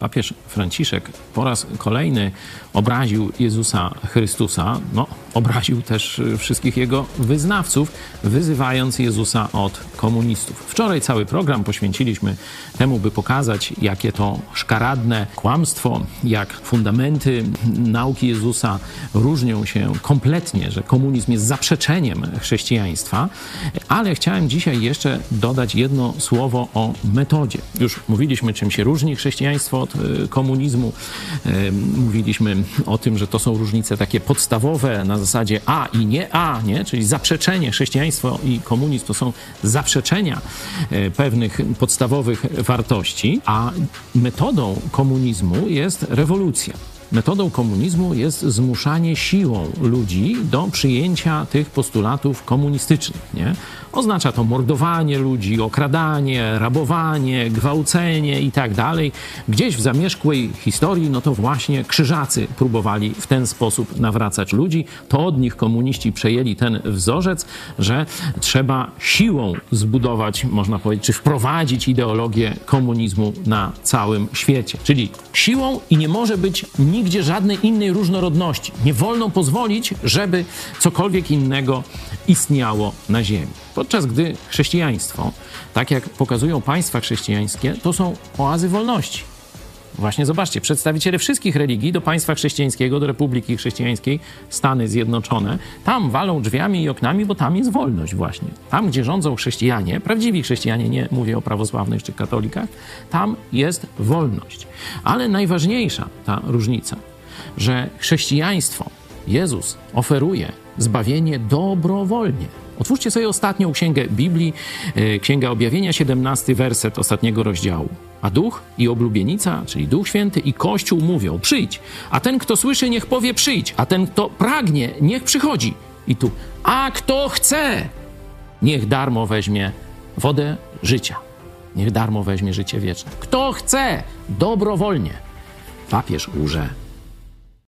papież Franciszek po raz kolejny obraził Jezusa Chrystusa, no, obraził też wszystkich jego wyznawców, wyzywając Jezusa od komunistów. Wczoraj cały program poświęciliśmy temu, by pokazać, jakie to szkaradne kłamstwo, jak fundamenty nauki Jezusa różnią się kompletnie, że komunizm jest zaprzeczeniem chrześcijaństwa, ale chciałem dzisiaj jeszcze dodać jedno słowo o metodzie. Już mówiliśmy, czym się różni chrześcijaństwo od y, komunizmu. Y, mówiliśmy o tym, że to są różnice takie podstawowe na zasadzie A i nie A, nie? czyli zaprzeczenie. Chrześcijaństwo i komunizm to są zaprzeczenia y, pewnych podstawowych wartości, a metodą komunizmu jest rewolucja. Metodą komunizmu jest zmuszanie siłą ludzi do przyjęcia tych postulatów komunistycznych. Nie? Oznacza to mordowanie ludzi, okradanie, rabowanie, gwałcenie i tak. Gdzieś w zamierzchłej historii, no to właśnie krzyżacy próbowali w ten sposób nawracać ludzi. To od nich komuniści przejęli ten wzorzec, że trzeba siłą zbudować, można powiedzieć, czy wprowadzić ideologię komunizmu na całym świecie. Czyli siłą i nie może być nigdzie żadnej innej różnorodności. Nie wolno pozwolić, żeby cokolwiek innego istniało na ziemi. Podczas gdy chrześcijaństwo, tak jak pokazują państwa chrześcijańskie, to są oazy wolności. Właśnie zobaczcie, przedstawiciele wszystkich religii do państwa chrześcijańskiego, do Republiki Chrześcijańskiej, Stany Zjednoczone, tam walą drzwiami i oknami, bo tam jest wolność właśnie. Tam, gdzie rządzą chrześcijanie, prawdziwi chrześcijanie, nie mówię o prawosławnych czy katolikach, tam jest wolność. Ale najważniejsza ta różnica, że chrześcijaństwo, Jezus oferuje zbawienie dobrowolnie. Otwórzcie sobie ostatnią księgę Biblii, e, Księga Objawienia, 17 werset ostatniego rozdziału. A Duch i oblubienica, czyli Duch Święty i Kościół mówią: przyjdź. A ten, kto słyszy, niech powie przyjdź. A ten, kto pragnie, niech przychodzi. I tu, a kto chce, niech darmo weźmie wodę życia. Niech darmo weźmie życie wieczne. Kto chce, dobrowolnie. Papież łże.